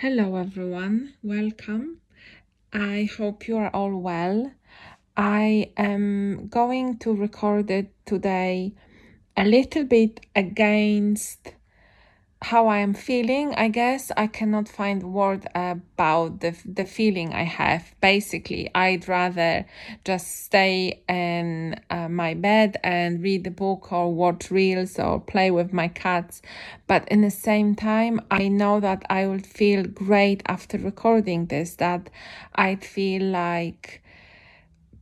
Hello, everyone. Welcome. I hope you are all well. I am going to record it today a little bit against how I am feeling. I guess I cannot find word about the the feeling I have. Basically, I'd rather just stay in uh, my bed and read a book or watch reels or play with my cats. But in the same time, I know that I will feel great after recording this. That I'd feel like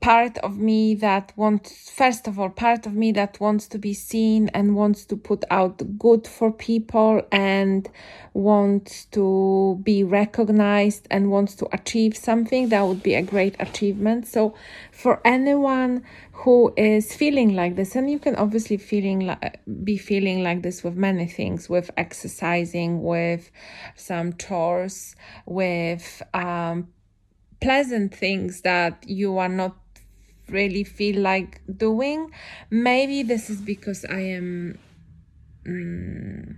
part of me that wants first of all part of me that wants to be seen and wants to put out good for people and wants to be recognized and wants to achieve something that would be a great achievement. So for anyone who is feeling like this and you can obviously feeling like, be feeling like this with many things with exercising with some chores with um pleasant things that you are not really feel like doing. Maybe this is because I am. Um,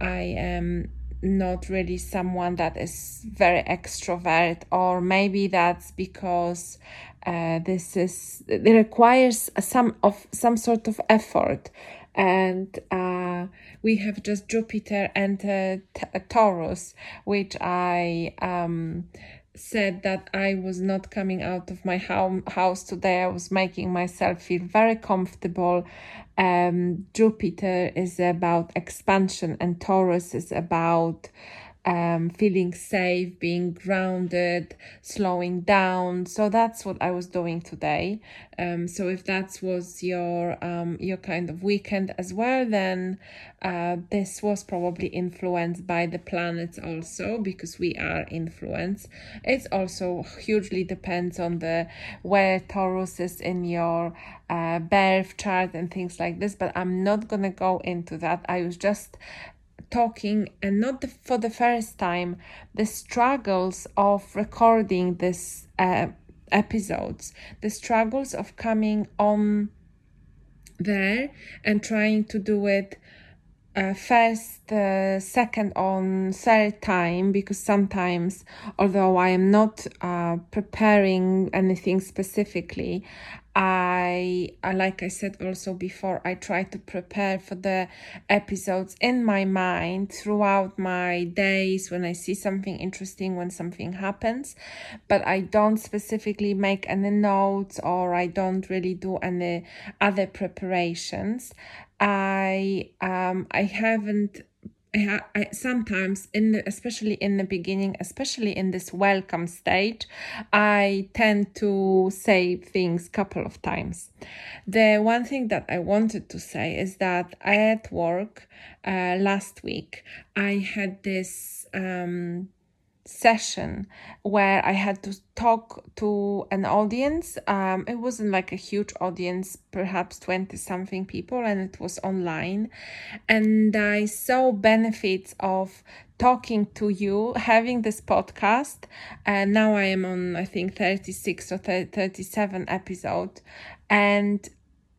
I am not really someone that is very extrovert, or maybe that's because uh, this is it requires some of some sort of effort, and uh, we have just Jupiter and uh, Taurus, which I um said that I was not coming out of my home, house today. I was making myself feel very comfortable. Um, Jupiter is about expansion, and Taurus is about um, feeling safe, being grounded, slowing down. So that's what I was doing today. Um, so if that was your um, your kind of weekend as well, then uh, this was probably influenced by the planets also because we are influenced. It also hugely depends on the where Taurus is in your uh, birth chart and things like this. But I'm not gonna go into that. I was just talking and not the, for the first time the struggles of recording this uh, episodes. The struggles of coming on there and trying to do it uh, first, uh, second, on third time because sometimes, although I am not uh, preparing anything specifically, I, like I said also before, I try to prepare for the episodes in my mind throughout my days when I see something interesting, when something happens, but I don't specifically make any notes or I don't really do any other preparations. I um I haven't I, I, sometimes in the, especially in the beginning especially in this welcome stage i tend to say things couple of times. The one thing that i wanted to say is that at work uh, last week i had this um session where I had to talk to an audience. Um, it wasn't like a huge audience, perhaps 20 something people, and it was online. And I saw benefits of talking to you, having this podcast. And now I am on, I think, 36 or 37 episode. And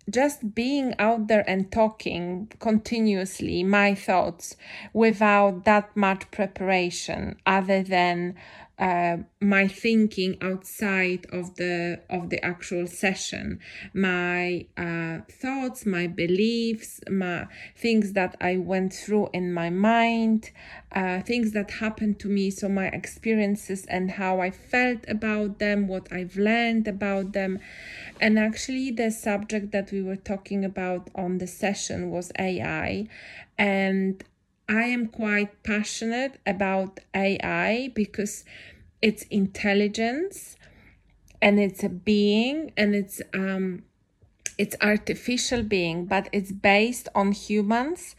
just being out there and talking continuously my thoughts without that much preparation other than uh, my thinking outside of the of the actual session. My uh, thoughts my beliefs my things that i went through in my mind uh, things that happened to me so my experiences and how i felt about them what i've learned about them. And actually the subject that we were talking about on the session was ai and I am quite passionate about AI because it's intelligence and it's a being and it's um it's artificial being but it's based on humans.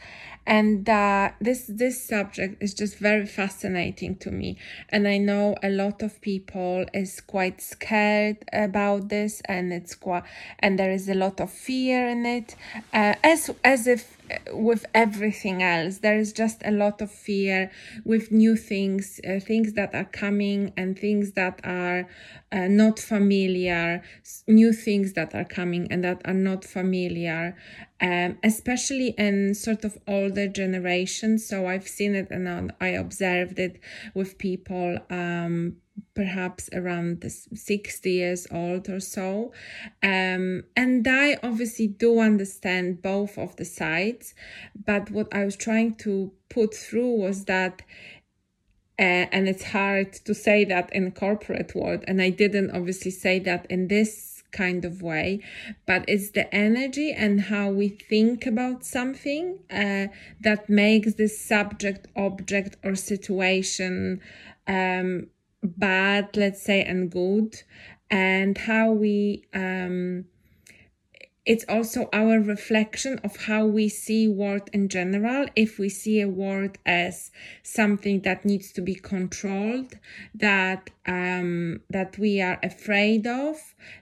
And uh, this this subject is just very fascinating to me. And i know a lot of people is quite scared about this and it's quite and there is a lot of fear in it uh, as as if with everything else. There is just a lot of fear with new things uh, things that are coming and things that are uh, not familiar new things that are coming and that are not familiar um, especially in sort of older generations. So i've seen it and i observed it with people um, perhaps around 60 years old or so. Um, and I obviously do understand both of the sides, but what I was trying to put through was that. Uh, and it's hard to say that in corporate world and i didn't obviously say that in this kind of way but it's the energy and how we think about something uh, that makes this subject object or situation um, bad, let's say, and good, and how we um, it's also our reflection of how we see word in general. If we see a word as something that needs to be controlled that um, that we are afraid of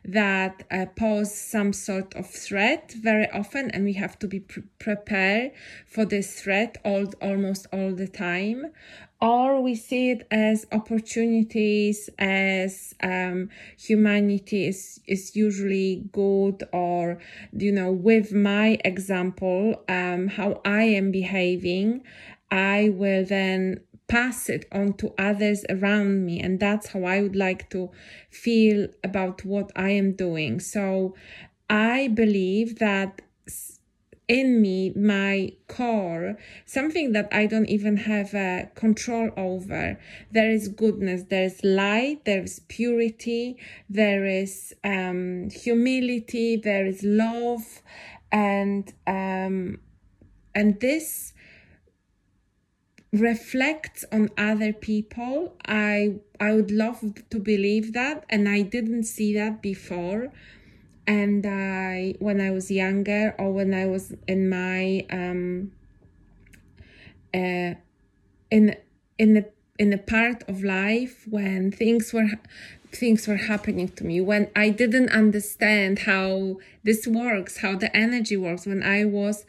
that uh, pose some sort of threat very often and we have to be pre- prepared for this threat all almost all the time. Or we see it as opportunities as um, humanity is, is usually good or you know with my example um, how i am behaving i will then pass it on to others around me and that's how i would like to feel about what i am doing so i believe that in me, my core, something that I don't even have uh, control over. There is goodness, there is light, there is purity, there is um, humility, there is love, and um, and this reflects on other people. I I would love to believe that, and I didn't see that before and I when I was younger or when I was in my um uh in in the in a part of life when things were things were happening to me when I didn't understand how this works how the energy works when I was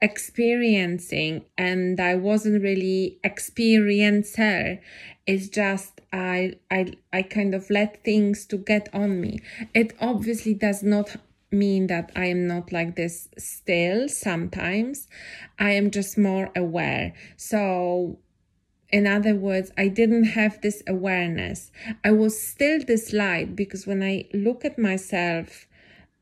experiencing and I wasn't really experiencer it's just I I I kind of let things to get on me. It obviously does not mean that I am not like this still sometimes. I am just more aware. So in other words, I didn't have this awareness. I was still this light because when I look at myself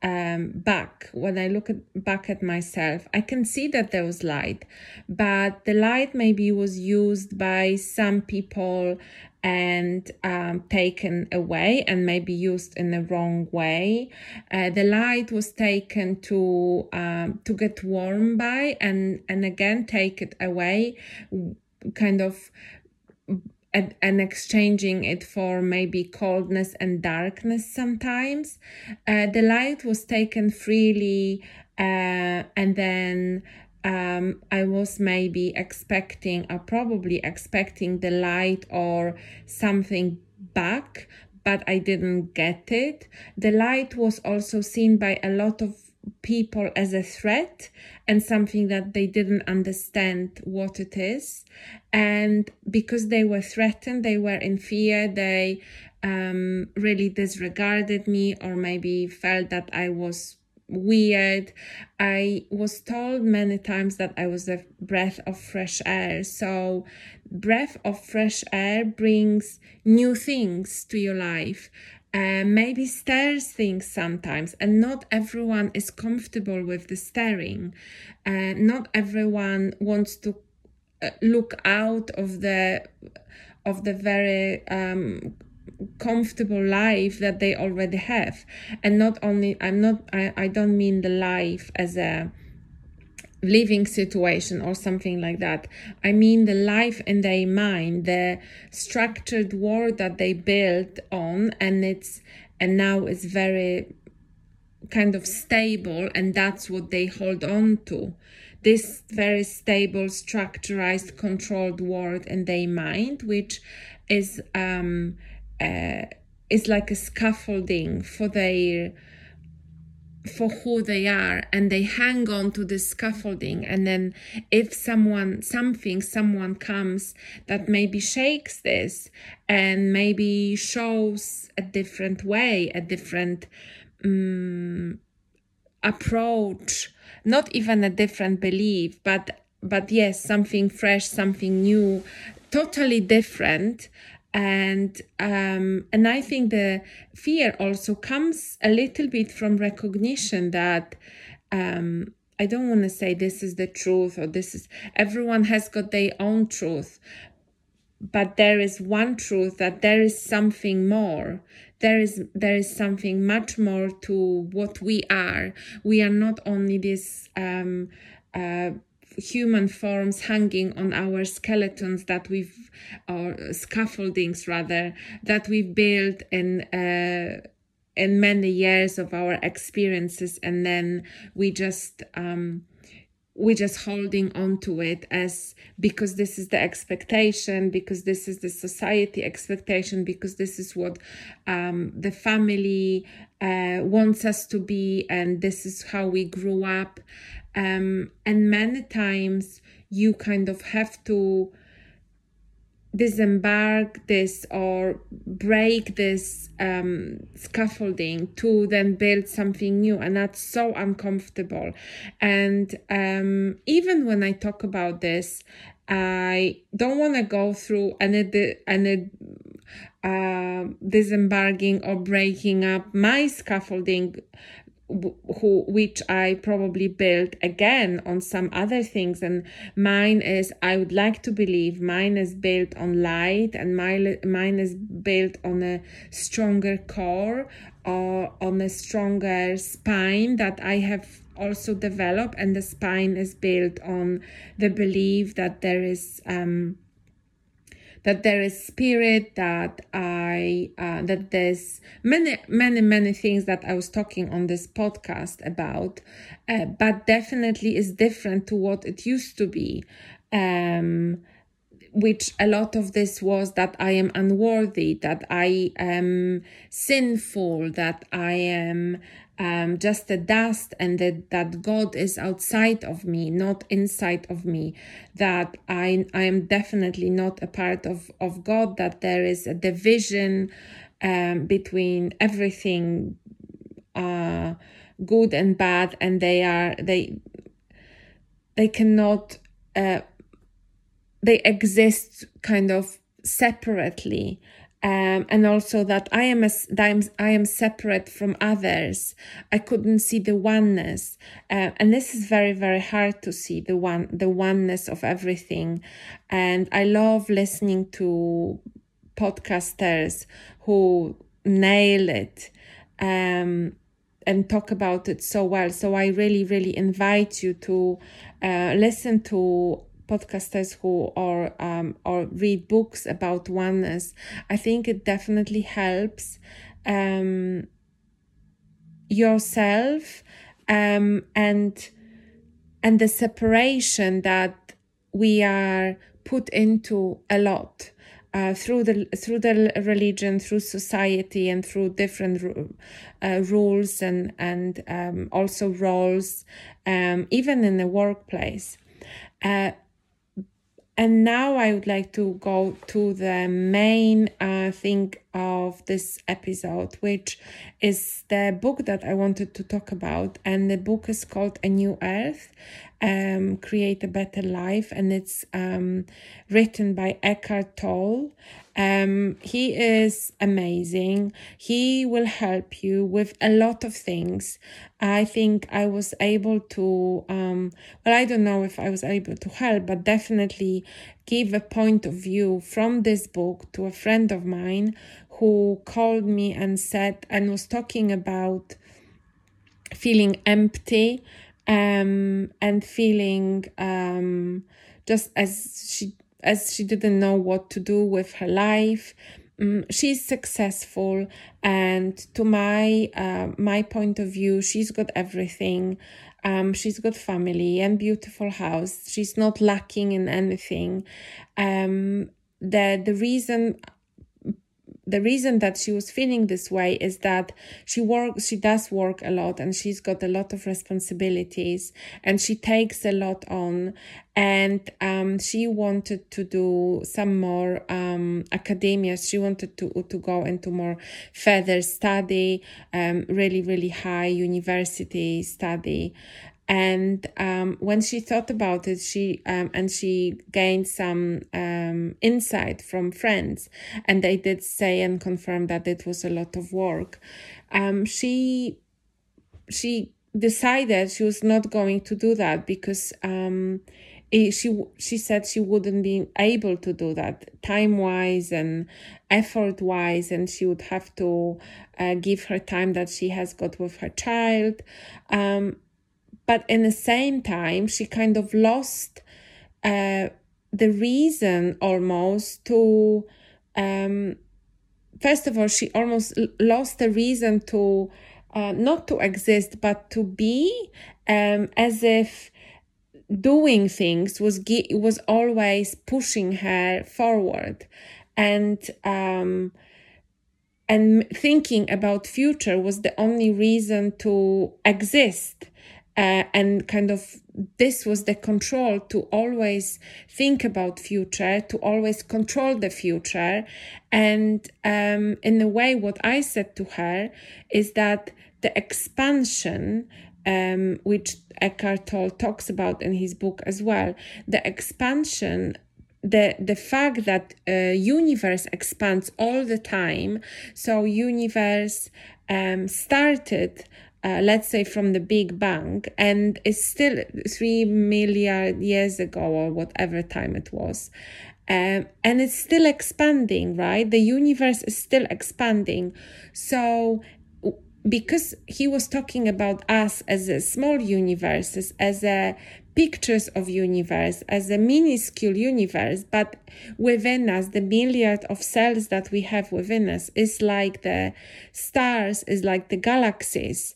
um, back, when I look at, back at myself, I can see that there was light, but the light maybe was used by some people and um, taken away and maybe used in the wrong way. Uh, the light was taken to um, to get warm by and and again take it away, kind of and, and exchanging it for maybe coldness and darkness sometimes. Uh, the light was taken freely uh, and then um, I was maybe expecting or probably expecting the light or something back, but I didn't get it. The light was also seen by a lot of people as a threat and something that they didn't understand what it is. And because they were threatened they were in fear they um, really disregarded me or maybe felt that i was weird. I was told many times that i was a breath of fresh air. So breath of fresh air brings new things to your life uh, maybe stares things sometimes, and not everyone is comfortable with the staring. Uh, not everyone wants to uh, look out of the of the very um, comfortable life that they already have, and not only I'm not I, I don't mean the life as a living situation or something like that. I mean the life in their mind, the structured world that they built on, and it's and now it's very kind of stable, and that's what they hold on to. This very stable, structurized, controlled world in their mind, which is um uh, is like a scaffolding for their for who they are and they hang on to the scaffolding. And then if someone something someone comes that maybe shakes this and maybe shows a different way a different um, approach not even a different belief but but yes something fresh something new totally different and um, and I think the fear also comes a little bit from recognition that um, I don't want to say this is the truth or this is everyone has got their own truth, but there is one truth that there is something more. There is there is something much more to what we are. We are not only this um, uh, human forms hanging on our skeletons that we've or scaffoldings rather that we've built in uh, in many years of our experiences. And then we just um we just holding on to it as because this is the expectation because this is the society expectation because this is what um, the family uh, wants us to be and this is how we grew up. Um, and many times you kind of have to disembark this or break this um, scaffolding to then build something new and that's so uncomfortable. And um, even when i talk about this i don't want to go through any any uh, disembarking or breaking up my scaffolding who which I probably built again on some other things. And mine is I would like to believe mine is built on light and mine mine is built on a stronger core or on a stronger spine that I have also developed. And the spine is built on the belief that there is um that there is spirit that i uh, that there's many many many things that i was talking on this podcast about uh, but definitely is different to what it used to be um, which a lot of this was that I am unworthy, that I am sinful, that I am um, just a dust and that, that God is outside of me, not inside of me, that I, I am definitely not a part of, of God, that there is a division um, between everything uh, good and bad, and they are, they, they cannot, uh, they exist kind of separately um, and also that I am a, I am separate from others. I couldn't see the oneness, uh, and this is very very hard to see the one the oneness of everything. And I love listening to podcasters who nail it. Um, and talk about it so well. So I really, really invite you to uh, listen to podcasters who or um, or read books about oneness i think it definitely helps um, yourself um, and and the separation that we are put into a lot uh, through the through the religion, through society, and through different uh, rules and and um, also roles, um, even in the workplace. Uh, and now I would like to go to the main uh, thing of this episode, which is the book that I wanted to talk about. And the book is called A New Earth um, Create a Better Life. And it's um, written by Eckhart Tolle. Um, he is amazing. He will help you with a lot of things. I think I was able to, um, well, I don't know if I was able to help, but definitely give a point of view from this book to a friend of mine who called me and said, and was talking about feeling empty um, and feeling um, just as she as she didn't know what to do with her life. Um, she's successful, and to my uh, my point of view, she's got everything. Um, she's got family and beautiful house. She's not lacking in anything. Um, the the reason the reason that she was feeling this way is that she works she does work a lot and she's got a lot of responsibilities and she takes a lot on. And um, she wanted to do some more um, academia. She wanted to to go into more further study um, really really high university study and um, when she thought about it she um, and she gained some um, insight from friends and they did say and confirm that it was a lot of work. Um, she she decided she was not going to do that because um, she she said she wouldn't be able to do that time wise and effort wise and she would have to uh, give her time that she has got with her child. Um, but in the same time she kind of lost uh, the reason almost to um, first of all she almost lost the reason to uh, not to exist but to be um, as if doing things was was always pushing her forward. And um, and thinking about future was the only reason to exist uh, and kind of this was the control to always think about future to always control the future. And um, in a way what i said to her is that the expansion um, which Eckhart Tolle talks about in his book as well, the expansion the the fact that uh, universe expands all the time. So universe um, started uh, let's say from the Big Bang, and it's still three million years ago or whatever time it was. Um, and it's still expanding, right? The universe is still expanding. So, because he was talking about us as a small universes, as a pictures of universe as a minuscule universe but within us the milliard of cells that we have within us is like the stars is like the galaxies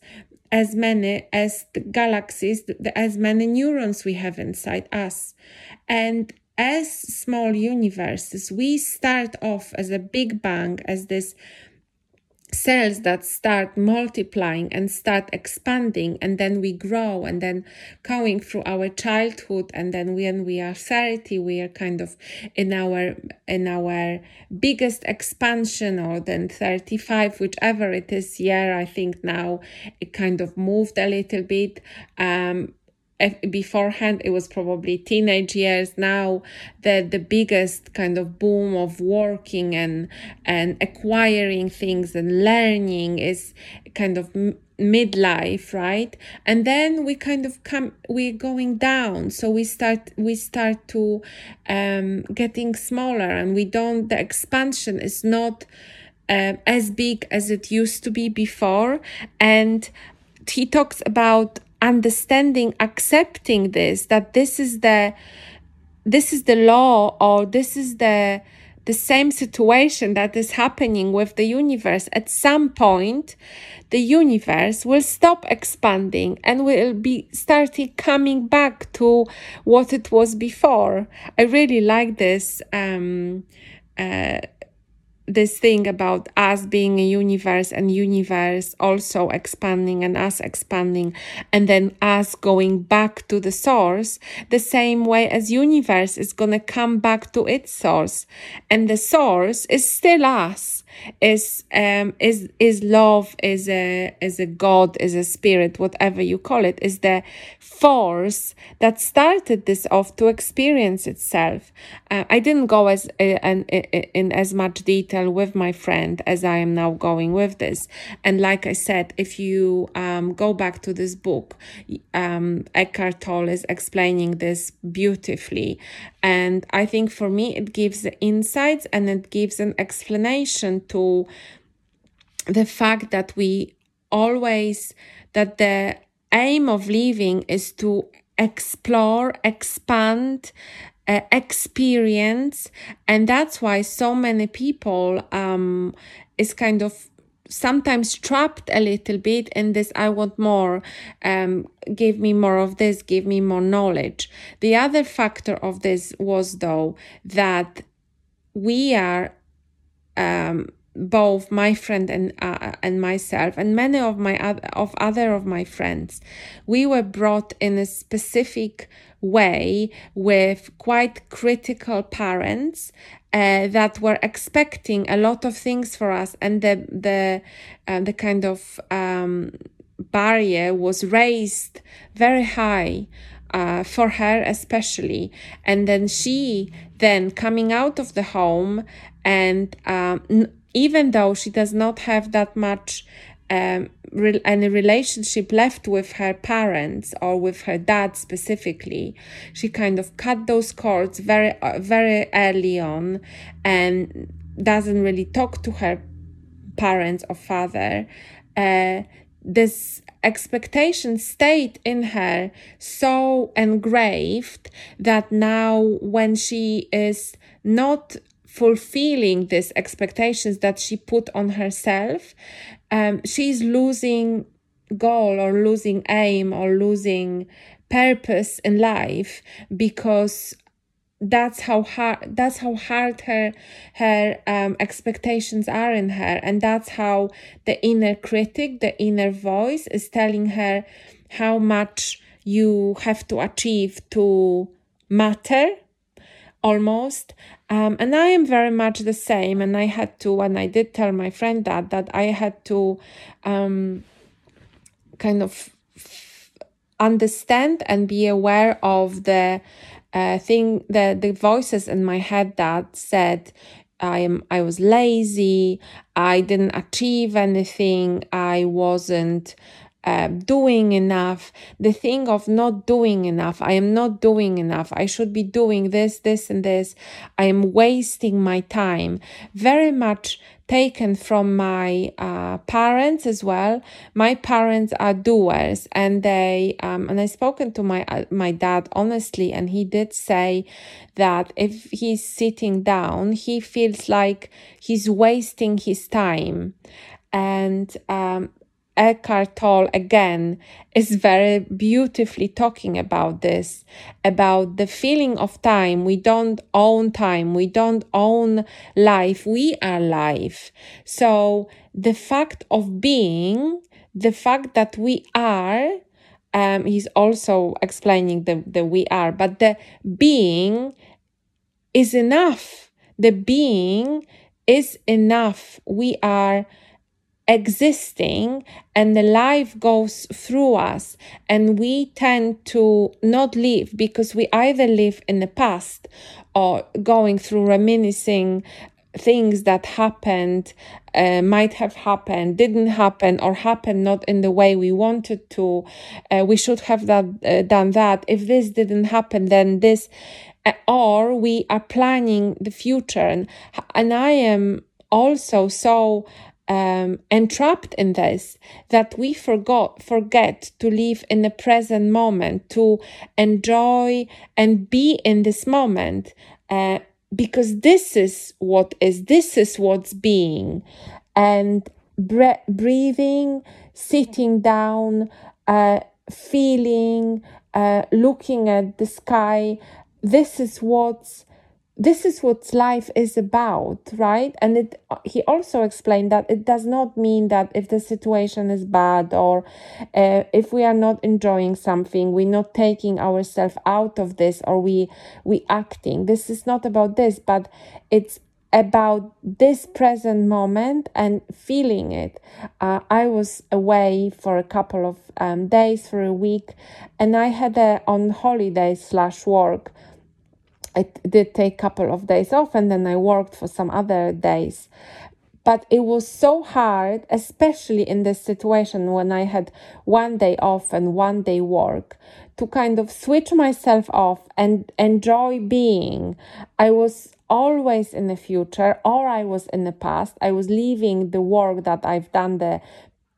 as many as the galaxies as many neurons we have inside us. And as small universes we start off as a big bang as this cells that start multiplying and start expanding and then we grow and then going through our childhood and then when we are 30 we are kind of in our in our biggest expansion or then 35 whichever it is year i think now it kind of moved a little bit. Um beforehand it was probably teenage years. Now the the biggest kind of boom of working and and acquiring things and learning is kind of midlife right? And then we kind of come we're going down. So we start we start to um getting smaller and we don't the expansion is not uh, as big as it used to be before. And he talks about understanding accepting this that this is the this is the law or this is the the same situation that is happening with the universe. At some point the universe will stop expanding and will be starting coming back to what it was before. I really like this um uh this thing about us being a universe and universe also expanding and us expanding and then us going back to the source the same way as universe is going to come back to its source. And the source is still us is um is is love is a is a god is a spirit whatever you call it is the force that started this off to experience itself. Uh, i didn't go as uh, in, in as much detail with my friend as i am now going with this. And like i said if you um go back to this book um eckhart tolle is explaining this beautifully. And i think for me it gives the insights and it gives an explanation to the fact that we always that the aim of living is to explore expand uh, experience. And that's why so many people um is kind of sometimes trapped a little bit in this i want more um give me more of this give me more knowledge. The other factor of this was though that we are um, both my friend and uh, and myself and many of my of other of my friends we were brought in a specific way with quite critical parents uh, that were expecting a lot of things for us. And the the uh, the kind of um, barrier was raised very high uh, for her especially and then she then coming out of the home and um, n- even though she does not have that much um, re- any relationship left with her parents or with her dad specifically, she kind of cut those cords very uh, very early on, and doesn't really talk to her parents or father. Uh, this expectation stayed in her so engraved that now when she is not fulfilling these expectations that she put on herself, um, she's losing goal or losing aim or losing purpose in life because that's how hard that's how hard her her um, expectations are in her and that's how the inner critic the inner voice is telling her how much you have to achieve to matter almost um, and I am very much the same. And I had to, when I did tell my friend that, that I had to um, kind of understand and be aware of the uh, thing, the, the voices in my head that said, I am I was lazy, I didn't achieve anything, I wasn't uh, doing enough, the thing of not doing enough. I am not doing enough. I should be doing this, this, and this. I am wasting my time. Very much taken from my uh, parents as well. My parents are doers, and they um, and I spoken to my uh, my dad honestly, and he did say that if he's sitting down, he feels like he's wasting his time, and um, Eckhart Tolle again is very beautifully talking about this, about the feeling of time. We don't own time. We don't own life. We are life. So the fact of being, the fact that we are, um, he's also explaining the, the we are, but the being is enough. The being is enough. We are existing and the life goes through us and we tend to not live because we either live in the past or going through reminiscing things that happened uh, might have happened didn't happen or happened not in the way we wanted to. Uh, we should have that uh, done that. If this didn't happen then this uh, or we are planning the future. And and i am also so um, entrapped in this that we forgot forget to live in the present moment to enjoy and be in this moment uh, because this is what is this is what's being. And bre- breathing sitting down uh, feeling uh, looking at the sky this is what's this is what life is about right and it he also explained that it does not mean that if the situation is bad or uh, if we are not enjoying something we're not taking ourselves out of this or we we acting this is not about this but it's about this present moment and feeling it. Uh, I was away for a couple of um, days, for a week, and I had a on holiday slash work I did take a couple of days off and then I worked for some other days. But it was so hard, especially in this situation when I had one day off and one day work, to kind of switch myself off and enjoy being. I was always in the future or I was in the past. I was leaving the work that I've done the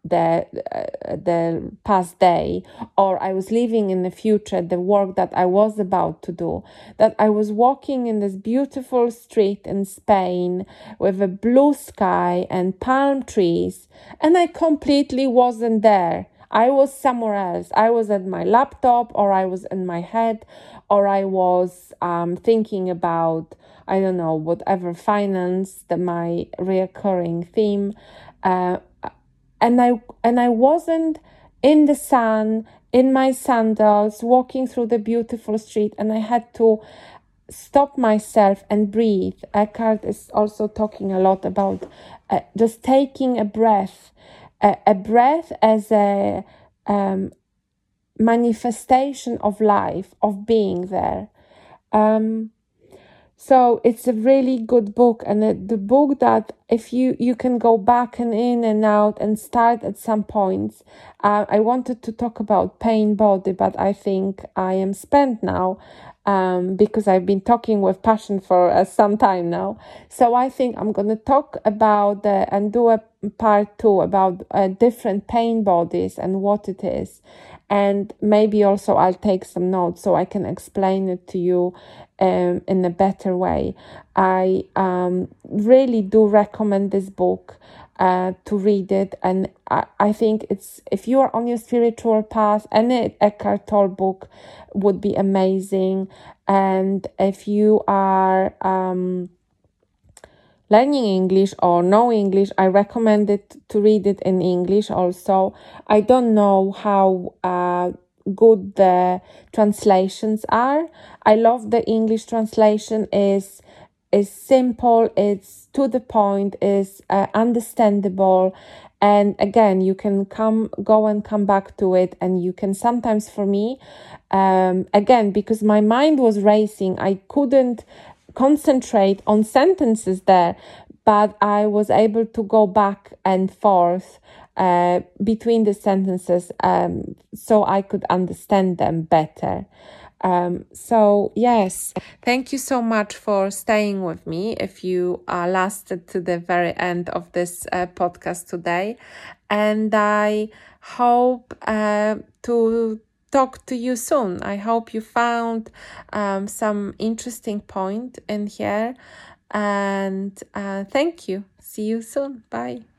the uh, the past day or i was living in the future the work that i was about to do that i was walking in this beautiful street in spain with a blue sky and palm trees and i completely wasn't there i was somewhere else i was at my laptop or i was in my head or i was um, thinking about I don't know, whatever finance, my reoccurring theme. Uh, and I and I wasn't in the sun in my sandals walking through the beautiful street and I had to stop myself and breathe. Eckhart is also talking a lot about uh, just taking a breath, a breath as a um, manifestation of life, of being there. Um, so it's a really good book and the book that if you you can go back and in and out and start at some points uh, i wanted to talk about pain body but i think i am spent now um, because i've been talking with passion for uh, some time now. So i think i'm going to talk about the, and do a part two about uh, different pain bodies and what it is and maybe also I'll take some notes so I can explain it to you um, in a better way. I um, really do recommend this book uh, to read it, and I, I think it's if you are on your spiritual path, any Eckhart Tolle book would be amazing, and if you are um, learning English or know English, I recommend it to read it in English also. I don't know how uh, good the translations are. I love the English translation is is simple, it's to the point, is uh, understandable and again you can come go and come back to it and you can sometimes for me um, again because my mind was racing i couldn't concentrate on sentences there, but I was able to go back and forth uh, between the sentences um, so I could understand them better. Um, so, yes, thank you so much for staying with me if you uh, lasted to the very end of this uh, podcast today. And I hope uh, to talk to you soon. I hope you found um, some interesting point in here. And uh, thank you. See you soon. Bye.